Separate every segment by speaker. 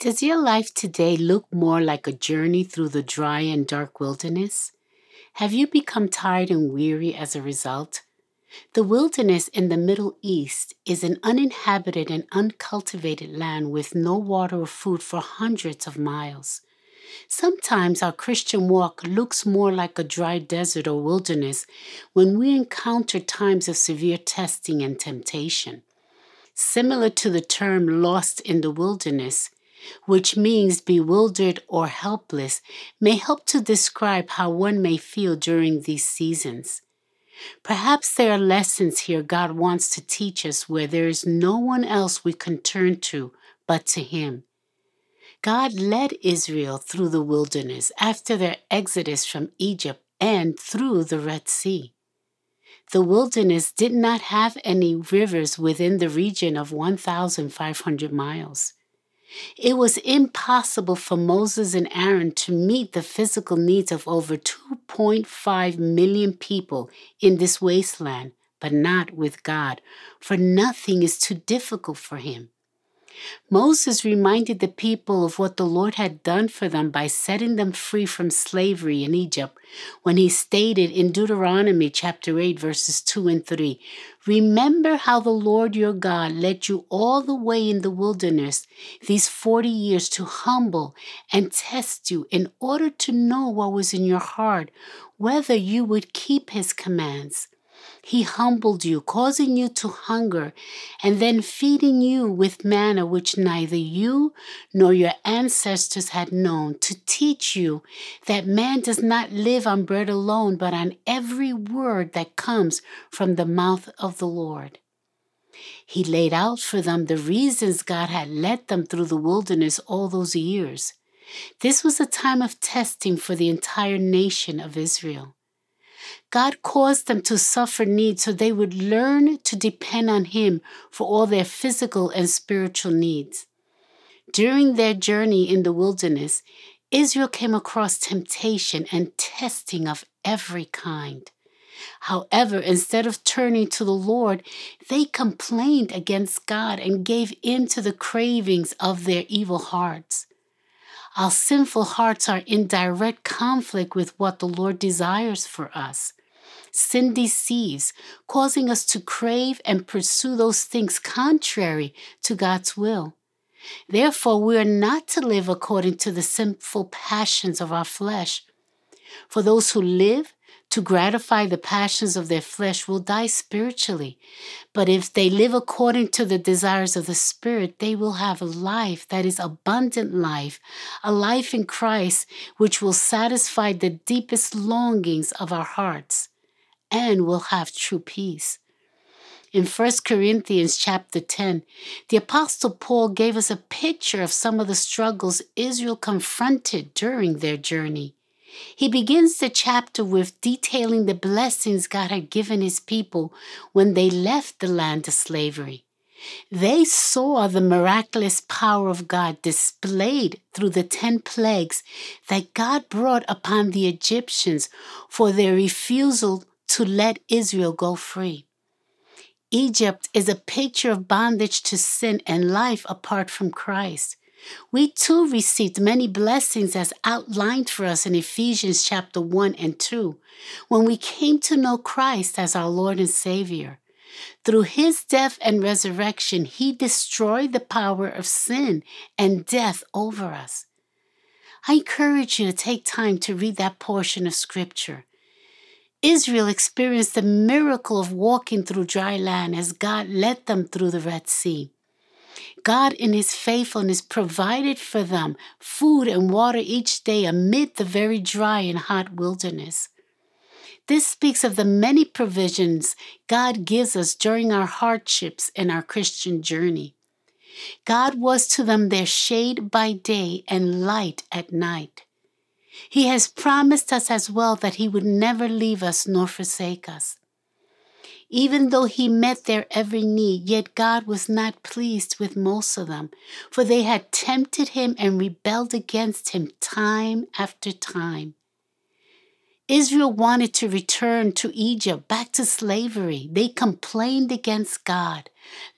Speaker 1: Does your life today look more like a journey through the dry and dark wilderness? Have you become tired and weary as a result? The wilderness in the Middle East is an uninhabited and uncultivated land with no water or food for hundreds of miles. Sometimes our Christian walk looks more like a dry desert or wilderness when we encounter times of severe testing and temptation. Similar to the term lost in the wilderness, which means bewildered or helpless, may help to describe how one may feel during these seasons. Perhaps there are lessons here God wants to teach us where there is no one else we can turn to but to Him. God led Israel through the wilderness after their exodus from Egypt and through the Red Sea. The wilderness did not have any rivers within the region of 1,500 miles. It was impossible for Moses and Aaron to meet the physical needs of over 2.5 million people in this wasteland, but not with God, for nothing is too difficult for him. Moses reminded the people of what the Lord had done for them by setting them free from slavery in Egypt when he stated in Deuteronomy chapter 8 verses 2 and 3, Remember how the Lord your God led you all the way in the wilderness these 40 years to humble and test you in order to know what was in your heart, whether you would keep his commands. He humbled you, causing you to hunger, and then feeding you with manna which neither you nor your ancestors had known, to teach you that man does not live on bread alone, but on every word that comes from the mouth of the Lord. He laid out for them the reasons God had led them through the wilderness all those years. This was a time of testing for the entire nation of Israel. God caused them to suffer need so they would learn to depend on Him for all their physical and spiritual needs. During their journey in the wilderness, Israel came across temptation and testing of every kind. However, instead of turning to the Lord, they complained against God and gave in to the cravings of their evil hearts. Our sinful hearts are in direct conflict with what the Lord desires for us. Sin deceives, causing us to crave and pursue those things contrary to God's will. Therefore, we are not to live according to the sinful passions of our flesh. For those who live to gratify the passions of their flesh will die spiritually. But if they live according to the desires of the Spirit, they will have a life that is abundant life, a life in Christ which will satisfy the deepest longings of our hearts and will have true peace. In 1 Corinthians chapter 10, the apostle Paul gave us a picture of some of the struggles Israel confronted during their journey. He begins the chapter with detailing the blessings God had given his people when they left the land of slavery. They saw the miraculous power of God displayed through the ten plagues that God brought upon the Egyptians for their refusal to let Israel go free. Egypt is a picture of bondage to sin and life apart from Christ. We too received many blessings as outlined for us in Ephesians chapter 1 and 2 when we came to know Christ as our Lord and Savior. Through his death and resurrection, he destroyed the power of sin and death over us. I encourage you to take time to read that portion of Scripture. Israel experienced the miracle of walking through dry land as God led them through the Red Sea. God, in His faithfulness, provided for them food and water each day amid the very dry and hot wilderness. This speaks of the many provisions God gives us during our hardships in our Christian journey. God was to them their shade by day and light at night. He has promised us as well that He would never leave us nor forsake us. Even though He met their every need, yet God was not pleased with most of them, for they had tempted Him and rebelled against Him time after time. Israel wanted to return to Egypt, back to slavery. They complained against God,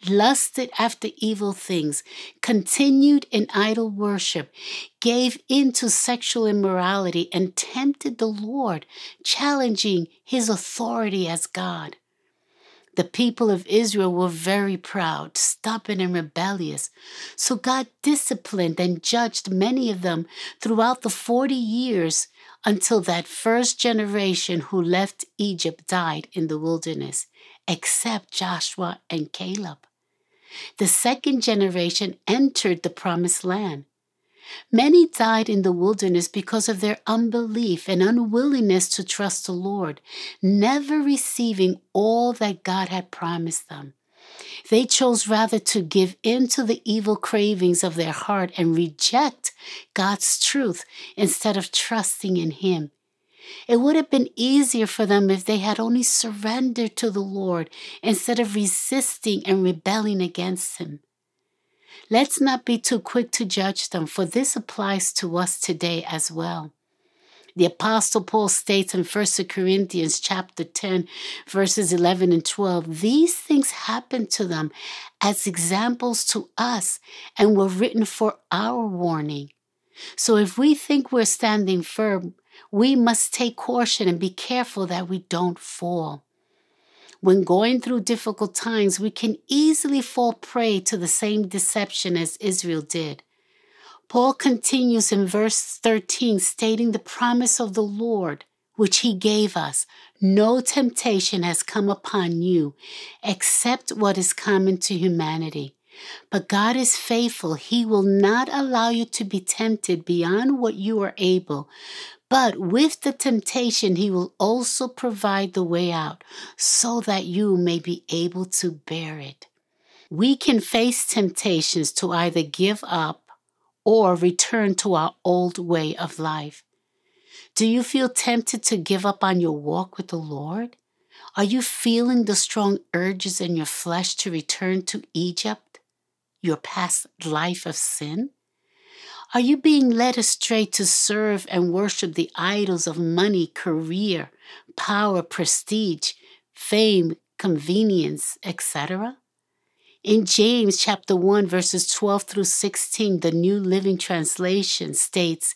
Speaker 1: lusted after evil things, continued in idol worship, gave in to sexual immorality, and tempted the Lord, challenging his authority as God. The people of Israel were very proud, stubborn, and rebellious. So God disciplined and judged many of them throughout the 40 years until that first generation who left Egypt died in the wilderness, except Joshua and Caleb. The second generation entered the promised land. Many died in the wilderness because of their unbelief and unwillingness to trust the Lord, never receiving all that God had promised them. They chose rather to give in to the evil cravings of their heart and reject God's truth instead of trusting in Him. It would have been easier for them if they had only surrendered to the Lord instead of resisting and rebelling against Him. Let's not be too quick to judge them, for this applies to us today as well. The apostle Paul states in 1 Corinthians chapter 10 verses 11 and 12, these things happened to them as examples to us and were written for our warning. So if we think we're standing firm, we must take caution and be careful that we don't fall. When going through difficult times, we can easily fall prey to the same deception as Israel did. Paul continues in verse 13, stating the promise of the Lord, which he gave us No temptation has come upon you except what is common to humanity. But God is faithful. He will not allow you to be tempted beyond what you are able. But with the temptation, He will also provide the way out so that you may be able to bear it. We can face temptations to either give up or return to our old way of life. Do you feel tempted to give up on your walk with the Lord? Are you feeling the strong urges in your flesh to return to Egypt, your past life of sin? Are you being led astray to serve and worship the idols of money, career, power, prestige, fame, convenience, etc.? In James chapter 1 verses 12 through 16, the New Living Translation states,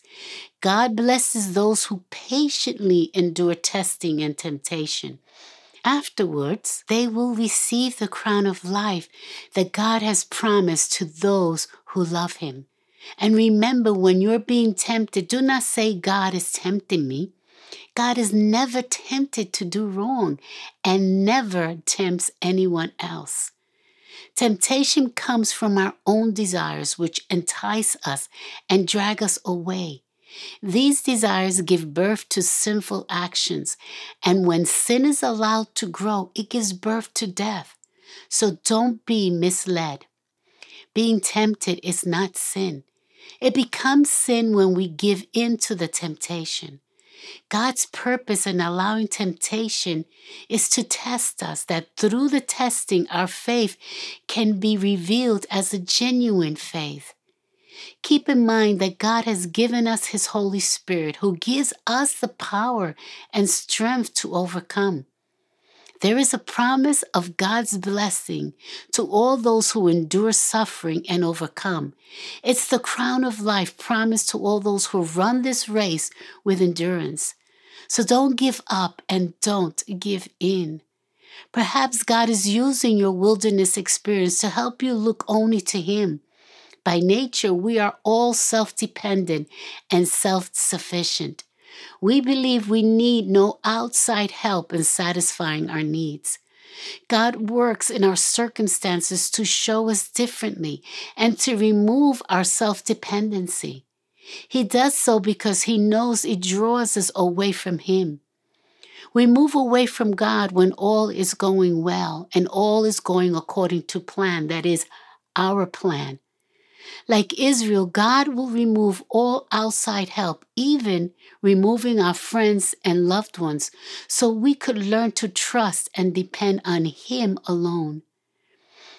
Speaker 1: God blesses those who patiently endure testing and temptation. Afterwards, they will receive the crown of life that God has promised to those who love him. And remember, when you're being tempted, do not say, God is tempting me. God is never tempted to do wrong and never tempts anyone else. Temptation comes from our own desires, which entice us and drag us away. These desires give birth to sinful actions, and when sin is allowed to grow, it gives birth to death. So don't be misled. Being tempted is not sin. It becomes sin when we give in to the temptation. God's purpose in allowing temptation is to test us, that through the testing, our faith can be revealed as a genuine faith. Keep in mind that God has given us His Holy Spirit, who gives us the power and strength to overcome. There is a promise of God's blessing to all those who endure suffering and overcome. It's the crown of life promised to all those who run this race with endurance. So don't give up and don't give in. Perhaps God is using your wilderness experience to help you look only to Him. By nature, we are all self dependent and self sufficient. We believe we need no outside help in satisfying our needs. God works in our circumstances to show us differently and to remove our self dependency. He does so because He knows it draws us away from Him. We move away from God when all is going well and all is going according to plan, that is, our plan. Like Israel, God will remove all outside help, even removing our friends and loved ones, so we could learn to trust and depend on Him alone.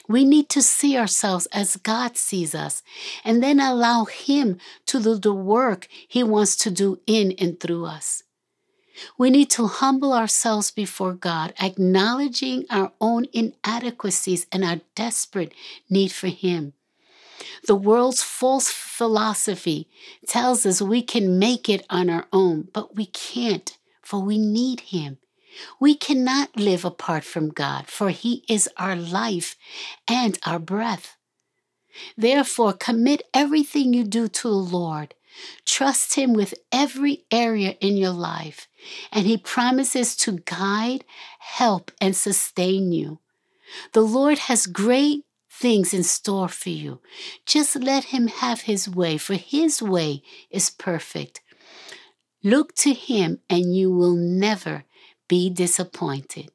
Speaker 1: We need to see ourselves as God sees us and then allow Him to do the work He wants to do in and through us. We need to humble ourselves before God, acknowledging our own inadequacies and our desperate need for Him. The world's false philosophy tells us we can make it on our own, but we can't, for we need Him. We cannot live apart from God, for He is our life and our breath. Therefore, commit everything you do to the Lord. Trust Him with every area in your life, and He promises to guide, help, and sustain you. The Lord has great things in store for you. Just let Him have His way, for His way is perfect. Look to Him, and you will never be disappointed.